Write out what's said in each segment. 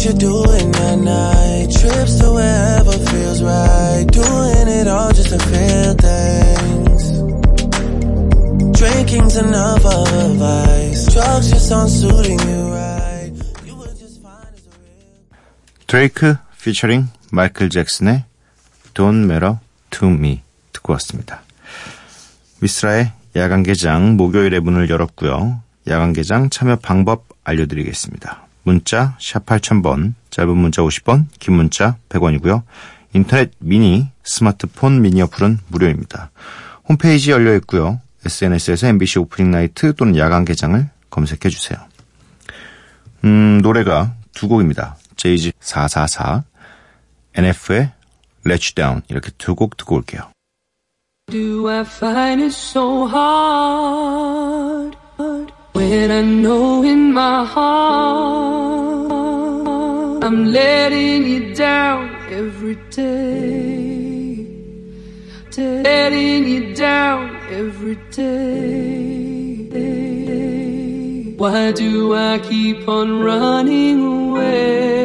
Things you're doing at night. Trips to wherever feels right. Doing it all just to feel things. Drinking's enough of a vice. Drugs just aren't suiting you right. You were just fine as a real. 드레이크 피처링 마이클 잭슨의 Don't Matter to Me 듣고 왔습니다. 미스라의 야간 개장 목요일에 문을 열었고요. 야간 개장 참여 방법 알려드리겠습니다. 문자 샵 8000번, 짧은 문자 50번, 긴 문자 100원이고요. 인터넷 미니, 스마트폰 미니 어플은 무료입니다. 홈페이지 열려 있고요. SNS에서 MBC 오프닝 나이트 또는 야간 개장을 검색해 주세요. 음, 노래가 두 곡입니다. 제이지 444, NF의 Let You Down 이렇게 두 곡 듣고 올게요. Do I find it so hard when I know in my heart I'm letting you down every day, letting you down every day. Why do I keep on running away?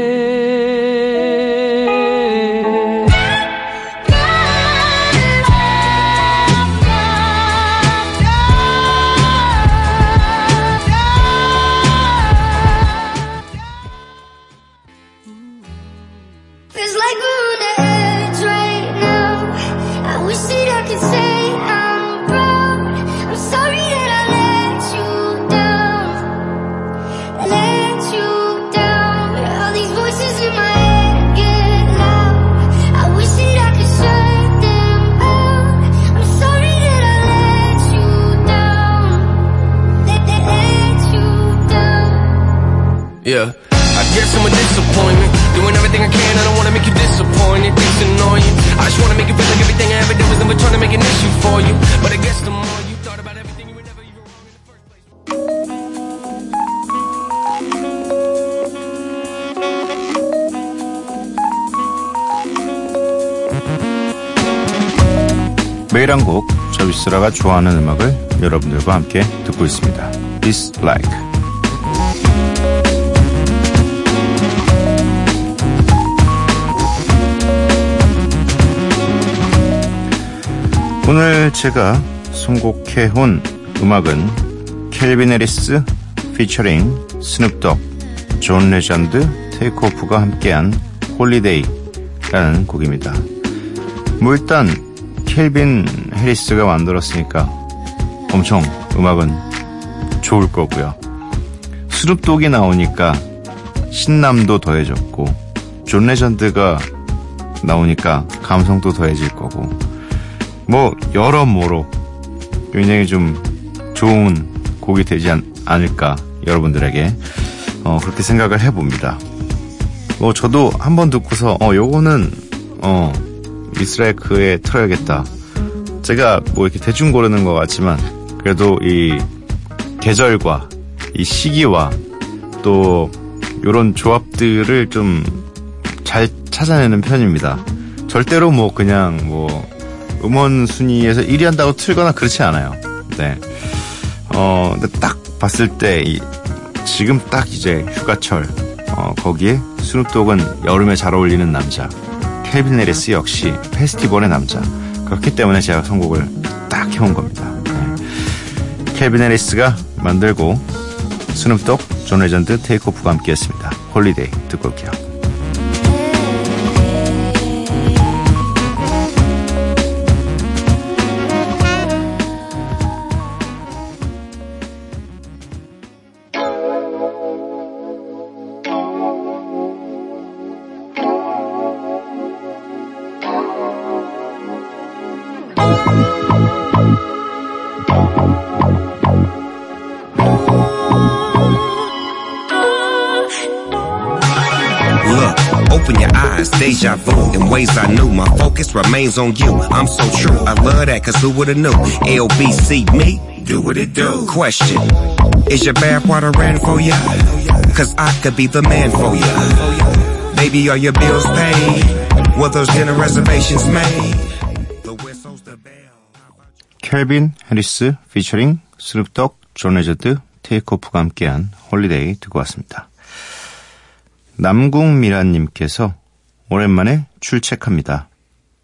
Yeah. I guess I'm a disappointment. Doing everything I can, I don't wanna make you disappointed. Things annoy you. I just wanna make you feel like everything I ever did was never trying to make an issue for you. But I guess the more you thought about everything, you were never even wrong in the first place. 매일 한 곡, 저 위스라가 좋아하는 음악을 여러분들과 함께 듣고 있습니다. This 오늘 제가 선곡해온 음악은 켈빈 해리스 피처링 스눕독, 존 레전드, 테이크오프가 함께한 Holiday라는 곡입니다. 뭐 일단 켈빈 해리스가 만들었으니까 엄청 음악은 좋을 거고요. 스눕독이 나오니까 신남도 더해졌고 존 레전드가 나오니까 감성도 더해질 거고 뭐 여러모로 굉장히 좀 좋은 곡이 되지 않, 않을까 여러분들에게 어, 그렇게 생각을 해봅니다. 뭐 저도 한 번 듣고서 어 요거는 어 이스라엘크에 틀어야겠다. 제가 뭐 이렇게 대충 고르는 것 같지만 그래도 이 계절과 이 시기와 또 요런 조합들을 좀 잘 찾아내는 편입니다. 절대로 뭐 그냥 뭐 음원 순위에서 1위 한다고 틀거나 그렇지 않아요. 네. 어, 근데 딱 봤을 때, 이, 지금 딱 이제 휴가철, 어, 거기에 스눕독은 여름에 잘 어울리는 남자, 켈빈 해리스 역시 페스티벌의 남자. 그렇기 때문에 제가 선곡을 딱 해온 겁니다. 네. 켈빈 해리스가 만들고 스눕독, 존 레전드, 테이크오프가 함께 했습니다. 홀리데이 듣고 올게요. Deja vu in ways I knew. My focus remains on you. I'm so true. I love that, cause who would've knew? LBC me, do what it do. Question, is your bathwater ran for ya? Cause I could be the man for ya. Baby, are your bills paid? Were those dinner reservations made? The whistle's the bell. 켈빈 해리스 피처링 스눕독 존 레저드 테이크오프가 함께한 홀리데이 듣고 왔습니다. 남궁미란님께서 오랜만에 출첵합니다.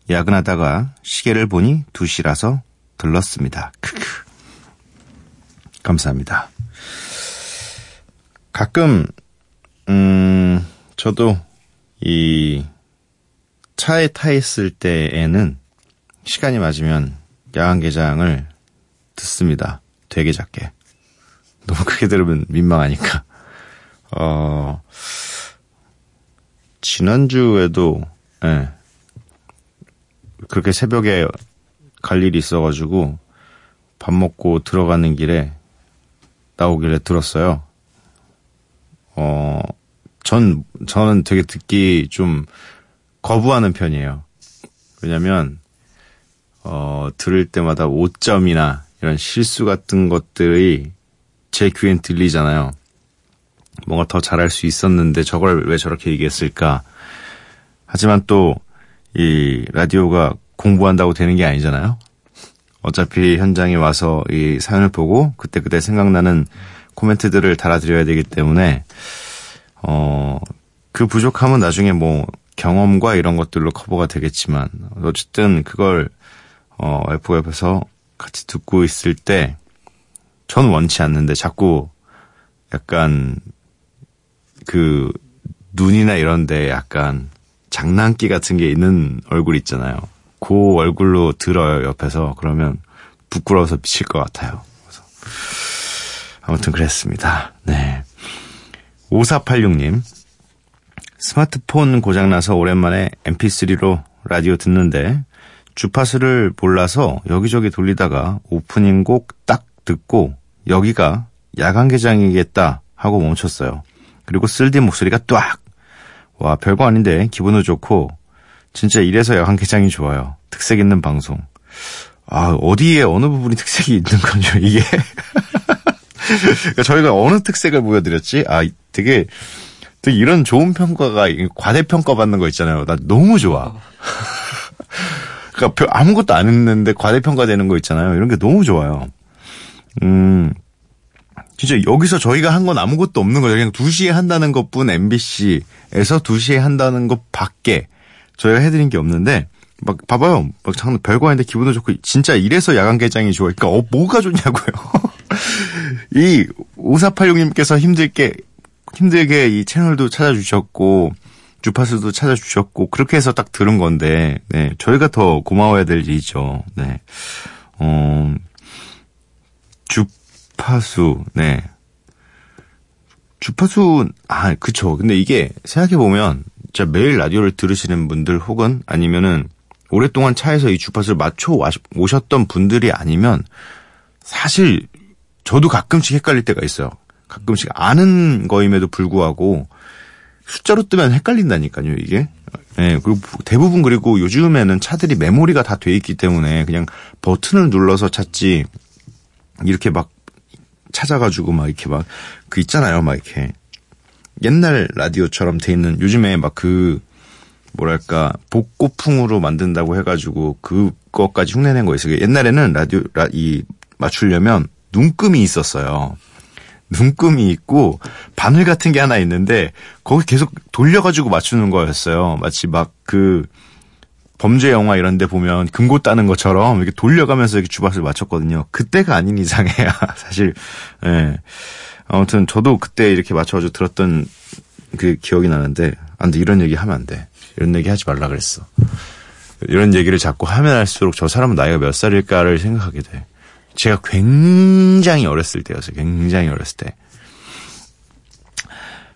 야근하다가 시계를 보니 2시라서 들렀습니다. 크크. 감사합니다. 가끔 음 저도 이 차에 타 있을 때에는 시간이 맞으면 야간 개장을 듣습니다. 되게 작게. 너무 크게 들으면 민망하니까. 어, 지난주에도, 예, 그렇게 새벽에 갈 일이 있어가지고, 밥 먹고 들어가는 길에 나오길래 들었어요. 어, 전, 저는 되게 듣기 좀 거부하는 편이에요. 왜냐면, 어, 들을 때마다 오점이나 이런 실수 같은 것들이 제 귀엔 들리잖아요. 뭔가 더 잘할 수 있었는데 저걸 왜 저렇게 얘기했을까. 하지만 또, 이 라디오가 공부한다고 되는 게 아니잖아요. 어차피 현장에 와서 이 사연을 보고 그때그때 생각나는 코멘트들을 달아드려야 되기 때문에, 어, 그 부족함은 나중에 뭐 경험과 이런 것들로 커버가 되겠지만, 어쨌든 그걸 어, F 옆에서 같이 듣고 있을 때, 전 원치 않는데 자꾸 약간 그 눈이나 이런데 약간 장난기 같은 게 있는 얼굴 있잖아요. 그 얼굴로 들어요, 옆에서. 그러면 부끄러워서 미칠 것 같아요. 그래서 아무튼 그랬습니다. 네. 5486님. 스마트폰 고장나서 오랜만에 mp3로 라디오 듣는데 주파수를 몰라서 여기저기 돌리다가 오프닝 곡 딱 듣고 여기가 야간 개장이겠다 하고 멈췄어요. 그리고 쓸디 목소리가 뚜악! 와, 별거 아닌데 기분도 좋고 진짜 이래서 야간 개장이 좋아요. 특색 있는 방송. 아, 어디에 어느 부분이 특색이 있는 건죠, 이게? 그러니까 저희가 어느 특색을 보여드렸지? 아, 되게, 되게 이런 좋은 평가가 과대평가 받는 거 있잖아요. 나 너무 좋아. 그러니까 별- 아무것도 안 했는데 과대평가되는 거 있잖아요. 이런 게 너무 좋아요. 음, 진짜 여기서 저희가 한 건 아무것도 없는 거죠. 그냥 2시에 한다는 것뿐 MBC에서 2시에 한다는 것 밖에 저희가 해드린 게 없는데 막 봐봐요. 막 참 별거 아닌데 기분도 좋고 진짜 이래서 야간 개장이 좋아. 그러니까 어, 뭐가 좋냐고요. 이 5486님께서 힘들게 힘들게 이 채널도 찾아주셨고 주파수도 찾아주셨고 그렇게 해서 딱 들은 건데 네 저희가 더 고마워야 될 일이죠. 네. 어 주 파수 네 주파수 아 그쵸. 근데 이게 생각해 보면 진짜 매일 라디오를 들으시는 분들 혹은 아니면은 오랫동안 차에서 이 주파수를 맞춰 와- 오셨던 분들이 아니면 사실 저도 가끔씩 헷갈릴 때가 있어요. 가끔씩 아는 거임에도 불구하고 숫자로 뜨면 헷갈린다니까요, 이게. 예, 그리고 대부분 그리고 요즘에는 차들이 메모리가 다 돼 있기 때문에 그냥 버튼을 눌러서 찾지 이렇게 막 찾아가지고 막 이렇게 막 그 있잖아요, 막 이렇게 옛날 라디오처럼 돼 있는 요즘에 막 그 뭐랄까 복고풍으로 만든다고 해가지고 그것까지 흉내낸 거 있어요. 옛날에는 라디오 라, 이 맞추려면 눈금이 있었어요. 눈금이 있고 바늘 같은 게 하나 있는데 거기 계속 돌려가지고 맞추는 거였어요. 마치 막그 범죄 영화 이런 데 보면 금고 따는 것처럼 이렇게 돌려가면서 이렇게 주바수를 맞췄거든요. 그때가 아닌 이상에 사실 예. 아무튼 저도 그때 이렇게 맞춰가지고 들었던 그 기억이 나는데 아 근데 이런 얘기 하면 안 돼. 이런 얘기 하지 말라 그랬어. 이런 얘기를 자꾸 하면 할수록 저 사람은 나이가 몇 살일까를 생각하게 돼. 제가 굉장히 어렸을 때였어요. 굉장히 어렸을 때.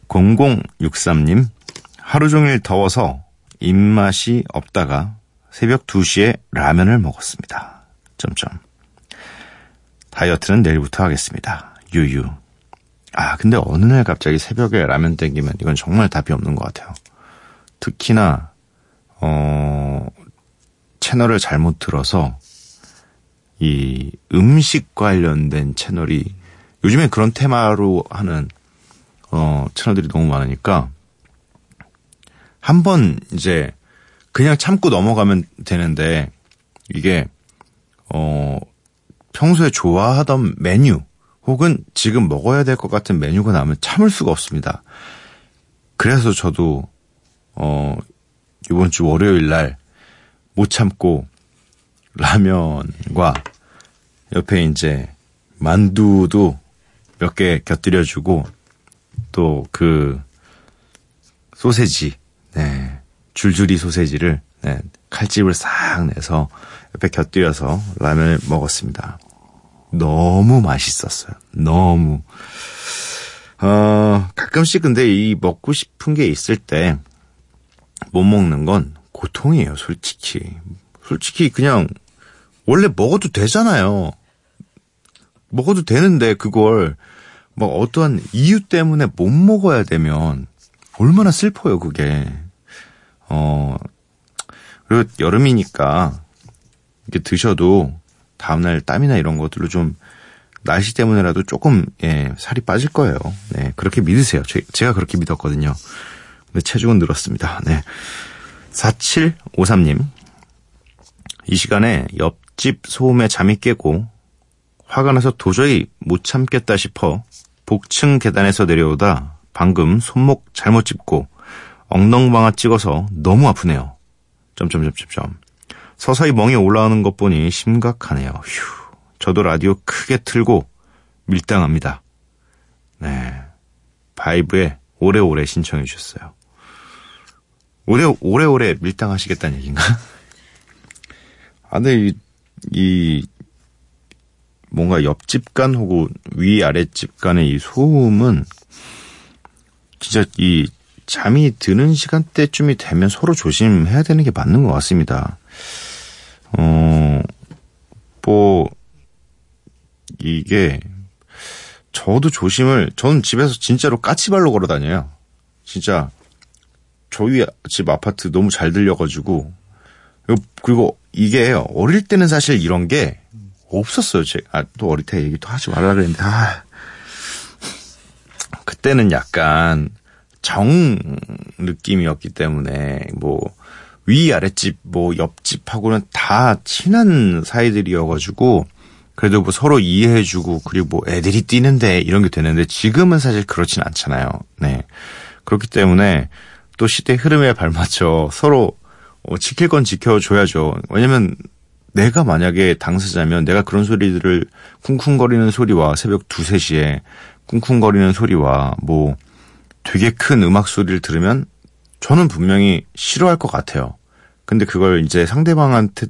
0063님, 하루 종일 더워서 입맛이 없다가 새벽 2시에 라면을 먹었습니다. 점점. 다이어트는 내일부터 하겠습니다. 유유. 아, 근데 어느 날 갑자기 새벽에 라면 땡기면 이건 정말 답이 없는 것 같아요. 특히나 어, 채널을 잘못 들어서 이 음식 관련된 채널이 요즘엔 그런 테마로 하는 어, 채널들이 너무 많으니까 한 번 이제 그냥 참고 넘어가면 되는데 이게 어 평소에 좋아하던 메뉴 혹은 지금 먹어야 될 것 같은 메뉴가 나오면 참을 수가 없습니다. 그래서 저도 어 이번 주 월요일 날 못 참고 라면과 옆에 이제 만두도 몇 개 곁들여주고 또 그 소세지, 네 줄줄이 소세지를 네, 칼집을 싹 내서 옆에 곁들여서 라면을 먹었습니다. 너무 맛있었어요. 너무. 어, 가끔씩 근데 이 먹고 싶은 게 있을 때 못 먹는 건 고통이에요, 솔직히. 솔직히 그냥 원래 먹어도 되잖아요. 먹어도 되는데 그걸 뭐 어떠한 이유 때문에 못 먹어야 되면 얼마나 슬퍼요, 그게. 어, 그리고 여름이니까 이렇게 드셔도 다음날 땀이나 이런 것들로 좀 날씨 때문에라도 조금 예, 살이 빠질 거예요. 네, 그렇게 믿으세요. 제, 제가 그렇게 믿었거든요. 근데 체중은 늘었습니다. 네. 4753님. 이 시간에 옆집 소음에 잠이 깨고 화가 나서 도저히 못 참겠다 싶어 복층 계단에서 내려오다 방금 손목 잘못 짚고 엉덩방아 찍어서 너무 아프네요. 점점점점점. 서서히 멍이 올라오는 것 보니 심각하네요. 휴. 저도 라디오 크게 틀고 밀당합니다. 네. 바이브에 오래오래 신청해 주셨어요. 오래, 오래오래 밀당하시겠다는 얘기인가? 아, 근데 이, 이, 뭔가 옆집 간 혹은 위 아랫집 간의 이 소음은 진짜 이 잠이 드는 시간대쯤이 되면 서로 조심해야 되는 게 맞는 것 같습니다. 어, 뭐, 이게, 저도 조심을, 저는 집에서 진짜로 까치발로 걸어 다녀요. 진짜, 저희 집 아파트 너무 잘 들려가지고, 그리고 이게 어릴 때는 사실 이런 게 없었어요. 제, 아, 또 어릴 때 얘기 또 하지 말라 그랬는데, 아. 그때는 약간 정 느낌이었기 때문에, 뭐, 위 아랫집 뭐 옆집하고는 다 친한 사이들이어가지고 그래도 뭐 서로 이해해주고 그리고 뭐 애들이 뛰는데 이런 게 되는데 지금은 사실 그렇진 않잖아요. 네 그렇기 때문에 또 시대 흐름에 발맞춰 서로 어, 지킬 건 지켜줘야죠. 왜냐면 내가 만약에 당사자면 내가 그런 소리들을 쿵쿵거리는 소리와 새벽 2, 3시에 쿵쿵거리는 소리와 뭐 되게 큰 음악 소리를 들으면 저는 분명히 싫어할 것 같아요. 근데 그걸 이제 상대방한테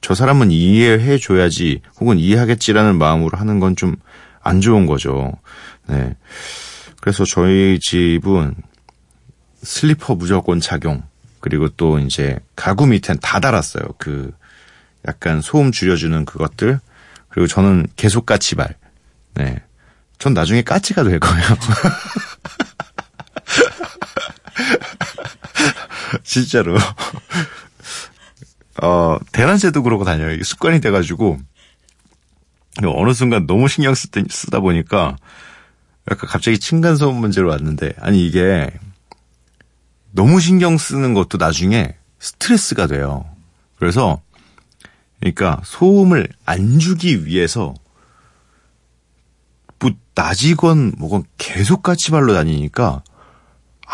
저 사람은 이해해 줘야지 혹은 이해하겠지라는 마음으로 하는 건 좀 안 좋은 거죠. 네. 그래서 저희 집은 슬리퍼 무조건 착용 그리고 또 이제 가구 밑엔 다 달았어요. 그 약간 소음 줄여주는 그것들 그리고 저는 계속 까치발. 네. 전 나중에 까치가 될 거예요. 진짜로. 어, 대낮에도 그러고 다녀요. 습관이 돼가지고, 어느 순간 너무 신경 쓰, 쓰다 보니까, 약간 갑자기 층간소음 문제로 왔는데, 아니, 이게, 너무 신경 쓰는 것도 나중에 스트레스가 돼요. 그래서, 그러니까 소음을 안 주기 위해서, 뭐, 낮이건 뭐건 계속 까치발로 다니니까,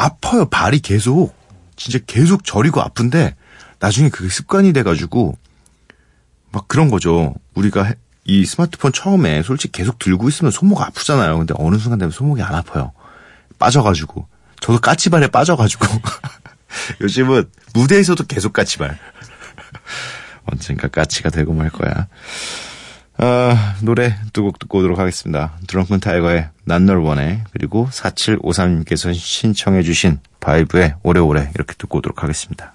아파요. 발이 계속. 진짜 계속 저리고 아픈데 나중에 그게 습관이 돼가지고 막 그런 거죠. 우리가 이 스마트폰 처음에 솔직히 계속 들고 있으면 손목 아프잖아요. 근데 어느 순간 되면 손목이 안 아파요. 빠져가지고. 저도 까치발에 빠져가지고. 요즘은 무대에서도 계속 까치발. 언젠가 까치가 되고 말 거야. 아, 노래 두 곡 듣고 오도록 하겠습니다. 드렁큰 타이거의 난널 원해 그리고 4753님께서 신청해 주신 바이브의 오래오래 이렇게 듣고 오도록 하겠습니다.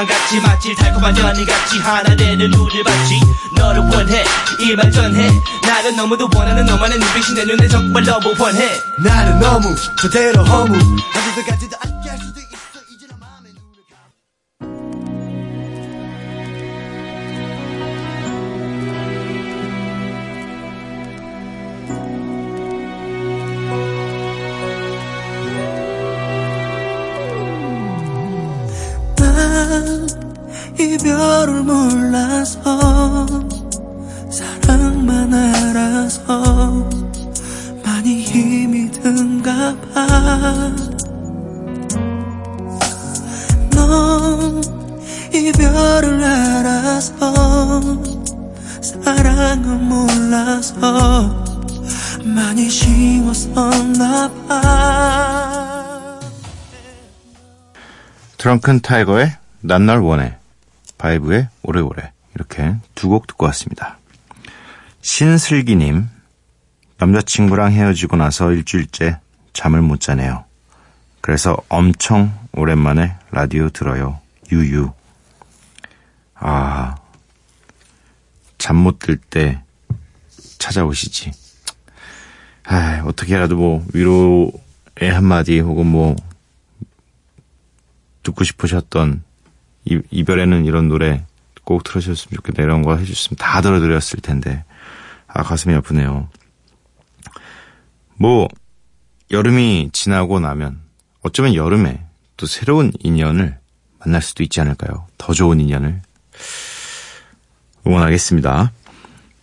망같지 마치 달콤한 연이 같이 하나 되는 우릴 봤지 너를 원해. 이말 전해. 나는 너무도 원하는 너만의 눈빛이 내 눈에 정말 너무 원해. 나는 너무 저대로 허무. 할 수도 알아서 사랑을 몰라서 많이 쉬웠었나 봐 트렁큰 타이거의 난 널 원해, 바이브의 오래오래 이렇게 두 곡 듣고 왔습니다. 신슬기님, 남자친구랑 헤어지고 나서 일주일째 잠을 못 자네요. 그래서 엄청 오랜만에 라디오 들어요. 유유. 아, 잠 못 들 때 찾아오시지. 아, 어떻게라도 뭐 위로의 한마디 혹은 뭐 듣고 싶으셨던 이, 이별에는 이런 노래 꼭 들으셨으면 좋겠다 이런 거 해주셨으면 다 들어드렸을 텐데 아 가슴이 아프네요. 뭐 여름이 지나고 나면 어쩌면 여름에 또 새로운 인연을 만날 수도 있지 않을까요? 더 좋은 인연을 응원하겠습니다.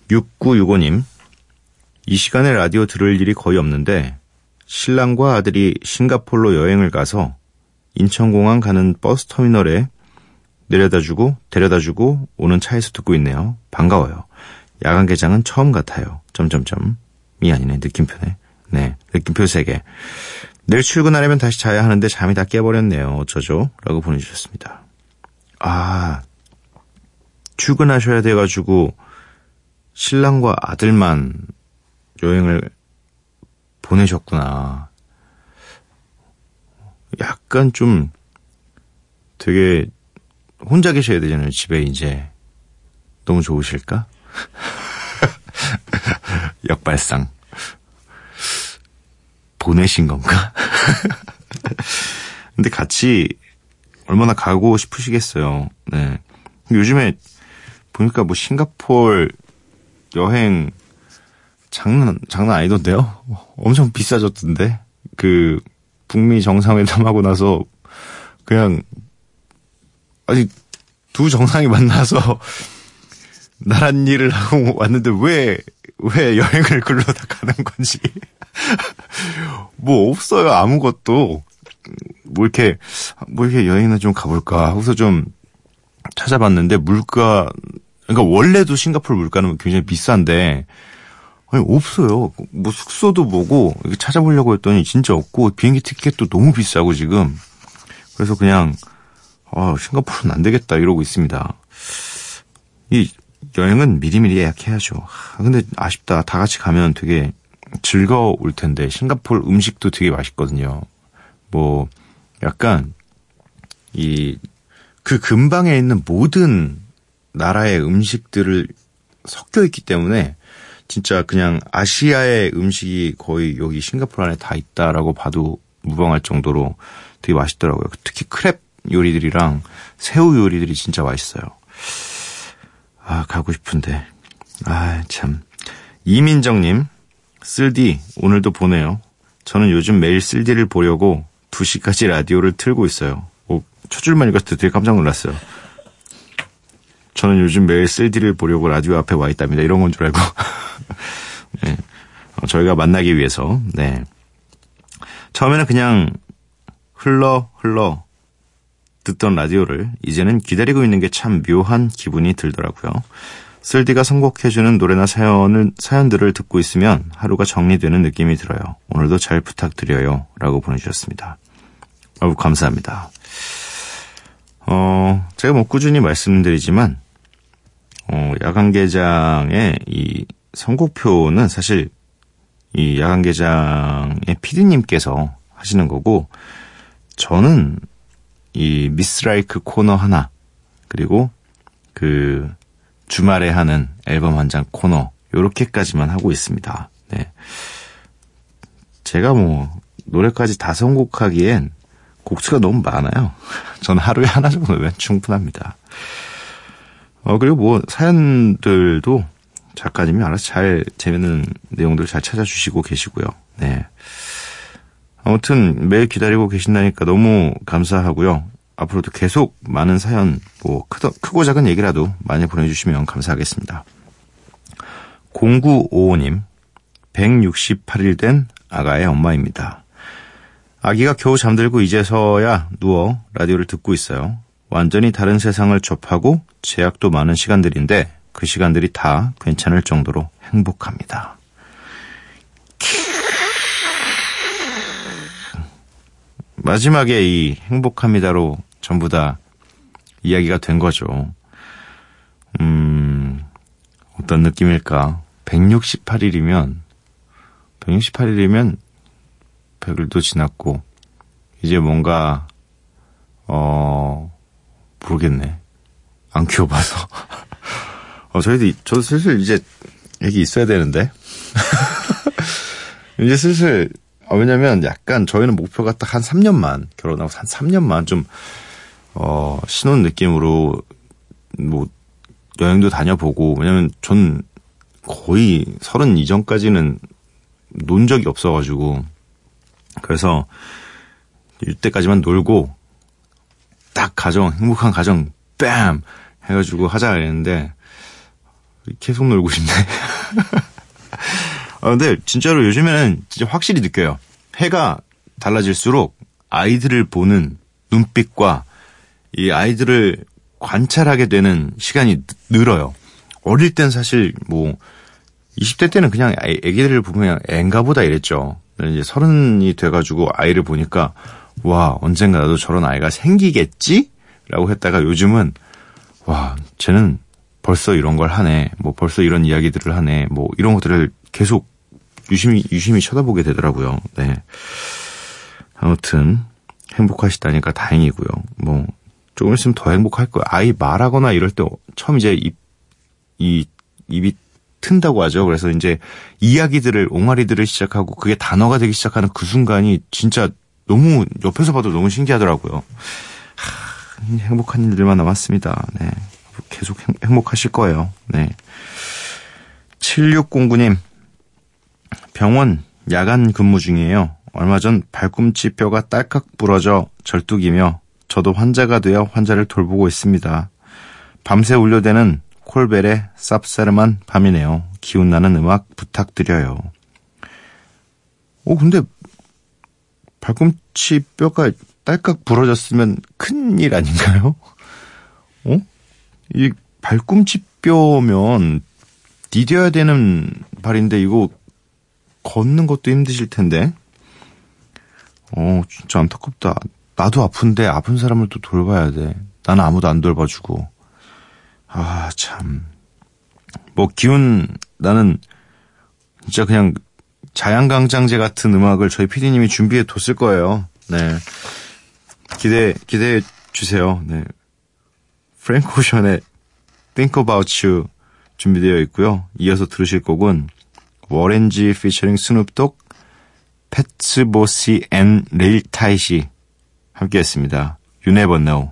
6965님 이 시간에 라디오 들을 일이 거의 없는데 신랑과 아들이 싱가폴로 여행을 가서 인천공항 가는 버스 터미널에 내려다주고 데려다주고 오는 차에서 듣고 있네요. 반가워요. 야간 개장은 처음 같아요. 점점점. 이 아니네. 느낌표네. 네. 느낌표 3개. 내일 출근하려면 다시 자야 하는데 잠이 다 깨버렸네요. 어쩌죠? 라고 보내주셨습니다. 아, 출근하셔야 돼가지고 신랑과 아들만 여행을 보내셨구나. 약간 좀 되게 혼자 계셔야 되잖아요. 집에 이제 너무 좋으실까? 역발상 보내신 건가? 근데 같이 얼마나 가고 싶으시겠어요. 네. 요즘에 보니까 뭐 싱가폴 여행 장난 장난 아니던데요? 엄청 비싸졌던데. 그 북미 정상회담하고 나서 그냥 아직 두 정상이 만나서 나란 일을 하고 왔는데 왜, 왜 여행을 글러다 가는 건지. 뭐 없어요, 아무것도. 뭐 이렇게, 뭐 이렇게 여행이나 좀 가볼까 하고서 좀 찾아봤는데 물가, 그러니까 원래도 싱가포르 물가는 굉장히 비싼데, 아니, 없어요. 뭐 숙소도 이렇게 찾아보려고 했더니 진짜 없고, 비행기 티켓도 너무 비싸고 지금. 그래서 그냥, 아, 싱가포르는 안 되겠다 이러고 있습니다. 이 여행은 미리미리 예약해야죠. 아, 근데 아쉽다. 다 같이 가면 되게 즐거울 텐데 싱가포르 음식도 되게 맛있거든요. 뭐 약간 이 그 근방에 있는 모든 나라의 음식들을 섞여 있기 때문에 진짜 그냥 아시아의 음식이 거의 여기 싱가포르 안에 다 있다라고 봐도 무방할 정도로 되게 맛있더라고요. 특히 크랩 요리들이랑 새우 요리들이 진짜 맛있어요. 아, 가고 싶은데. 아, 참. 이민정님, 쓸디, 오늘도 보내요. 저는 요즘 매일 쓸디를 보려고 2시까지 라디오를 틀고 있어요. 오, 첫 줄만 읽었을 때 되게 깜짝 놀랐어요. 저는 요즘 매일 쓸디를 보려고 라디오 앞에 와 있답니다. 이런 건 줄 알고. 네. 어, 저희가 만나기 위해서, 네. 처음에는 그냥 흘러, 흘러 듣던 라디오를 이제는 기다리고 있는 게 참 묘한 기분이 들더라고요. 쓸디가 선곡해주는 노래나 사연을, 사연들을 듣고 있으면 하루가 정리되는 느낌이 들어요. 오늘도 잘 부탁드려요. 라고 보내주셨습니다. 어우, 감사합니다. 어, 제가 뭐 꾸준히 말씀드리지만, 어, 야간 개장의 이 선곡표는 사실 이 야간 개장의 피디님께서 하시는 거고, 저는 이 미스라이크 코너 하나, 그리고 그 주말에 하는 앨범 한 장 코너, 요렇게까지만 하고 있습니다. 네. 제가 뭐, 노래까지 다 선곡하기엔 곡수가 너무 많아요. 저는 하루에 하나 정도면 충분합니다. 어, 그리고 뭐, 사연들도 작가님이 알아서 잘, 재밌는 내용들 잘 찾아주시고 계시고요. 네. 아무튼 매일 기다리고 계신다니까 너무 감사하고요. 앞으로도 계속 많은 사연, 뭐, 크더, 크고 작은 얘기라도 많이 보내주시면 감사하겠습니다. 0955님, 168일 된 아가의 엄마입니다. 아기가 겨우 잠들고 이제서야 누워 라디오를 듣고 있어요. 완전히 다른 세상을 접하고 제약도 많은 시간들인데 그 시간들이 다 괜찮을 정도로 행복합니다. 마지막에 이 행복합니다로 전부 다 이야기가 된 거죠. 음, 어떤 느낌일까? 168일이면, 168일이면 100일도 지났고, 이제 뭔가, 어, 모르겠네. 안 키워봐서. 어, 저희도, 이- 저도 슬슬 이제 애기 있어야 되는데. 이제 슬슬, 아, 왜냐면 약간 저희는 목표가 딱 한 3년만, 결혼하고 한 3년만 좀, 어, 신혼 느낌으로, 뭐, 여행도 다녀보고, 왜냐면 전 거의 서른 이전까지는 논 적이 없어가지고, 그래서 이때까지만 놀고, 딱 가정, 행복한 가정, 뺨! 해가지고 하자 그랬는데, 계속 놀고 싶네. 아, 근데 진짜로 요즘에는 진짜 확실히 느껴요. 해가 달라질수록 아이들을 보는 눈빛과 이 아이들을 관찰하게 되는 시간이 느- 늘어요. 어릴 땐 사실 뭐 20대 때는 그냥 애- 애기들을 보면 앵가 보다 이랬죠. 이제 서른이 돼가지고 아이를 보니까 와 언젠가 나도 저런 아이가 생기겠지? 라고 했다가 요즘은 와 쟤는 벌써 이런 걸 하네. 뭐 벌써 이런 이야기들을 하네. 뭐 이런 것들을 계속 유심히 유심히 쳐다보게 되더라고요. 네. 아무튼 행복하시다니까 다행이고요. 뭐 조금 있으면 더 행복할 거예요. 아이 말하거나 이럴 때 처음 이제 입, 이 입이 튼다고 하죠. 그래서 이제 이야기들을 옹알이들을 시작하고 그게 단어가 되기 시작하는 그 순간이 진짜 너무 옆에서 봐도 너무 신기하더라고요. 하, 행복한 일들만 남았습니다. 네. 계속 행, 행복하실 거예요. 네. 7609님, 병원 야간 근무 중이에요. 얼마 전 발꿈치 뼈가 딸깍 부러져 절뚝이며 저도 환자가 되어 환자를 돌보고 있습니다. 밤새 울려대는 콜벨의 쌉싸름한 밤이네요. 기운나는 음악 부탁드려요. 오, 근데 발꿈치 뼈가 딸깍 부러졌으면 큰일 아닌가요? 어? 이 발꿈치 뼈면 디뎌야 되는 발인데 이거 걷는 것도 힘드실 텐데. 어, 진짜 안타깝다. 나도 아픈데 아픈 사람을 또 돌봐야 돼. 나는 아무도 안 돌봐주고. 아, 참. 뭐, 기운, 나는, 진짜 그냥, 자양강장제 같은 음악을 저희 PD님이 준비해 뒀을 거예요. 네. 기대, 기대해 주세요. 네. 프랭크 오션의 Think About You 준비되어 있고요. 이어서 들으실 곡은 워렌지 피처링 스눕독, 패츠보시 앤 레일타이시 함께했습니다. You Never Know.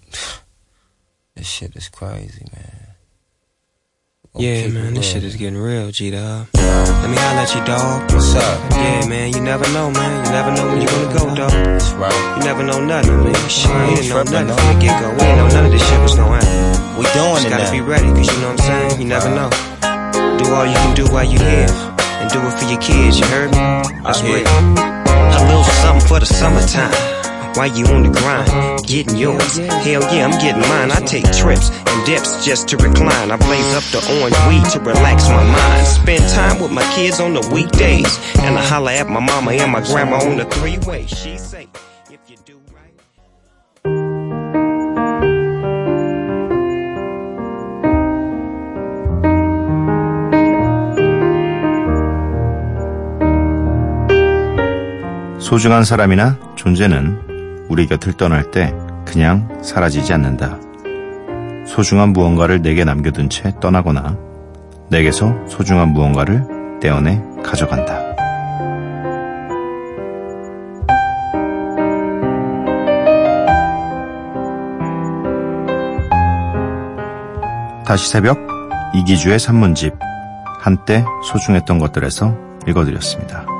This shit is crazy, man. Yeah, man, this shit is getting real, G dog. Let me holler at you, dog. What's up? Yeah, man, you never know, man. You never know when you're gonna go, dog. That's right. You never know nothing, man. Shit, we ain't didn't know nothing no. from the get go. We didn't know none of this shit was gonna happen. We doing Just it gotta now. be ready, cause you know what I'm saying? You never know. Do all you can do while you're here. And do it for your kids, you heard me? That's real. A little something for the summertime While you on the grind, getting yours. Hell yeah, I'm getting mine. I take trips and dips just to recline. I blaze up the orange weed to relax my mind. Spend time with my kids on the weekdays. And I holler at my mama and my grandma on the three way. She say, if you do right. 소중한 사람이나 존재는 우리 곁을 떠날 때 그냥 사라지지 않는다. 소중한 무언가를 내게 남겨둔 채 떠나거나 내게서 소중한 무언가를 떼어내 가져간다. 다시 새벽 이기주의 산문집 한때 소중했던 것들에서 읽어드렸습니다.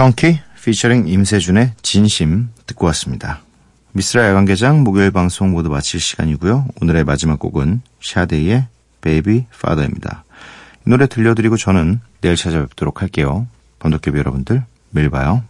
청키 피처링 임세준의 진심 듣고 왔습니다. 미스라 야간개장 목요일 방송 모두 마칠 시간이고요. 오늘의 마지막 곡은 샤데이의 Baby Father입니다. 이 노래 들려드리고 저는 내일 찾아뵙도록 할게요. 번독교비 여러분들 매일 봐요.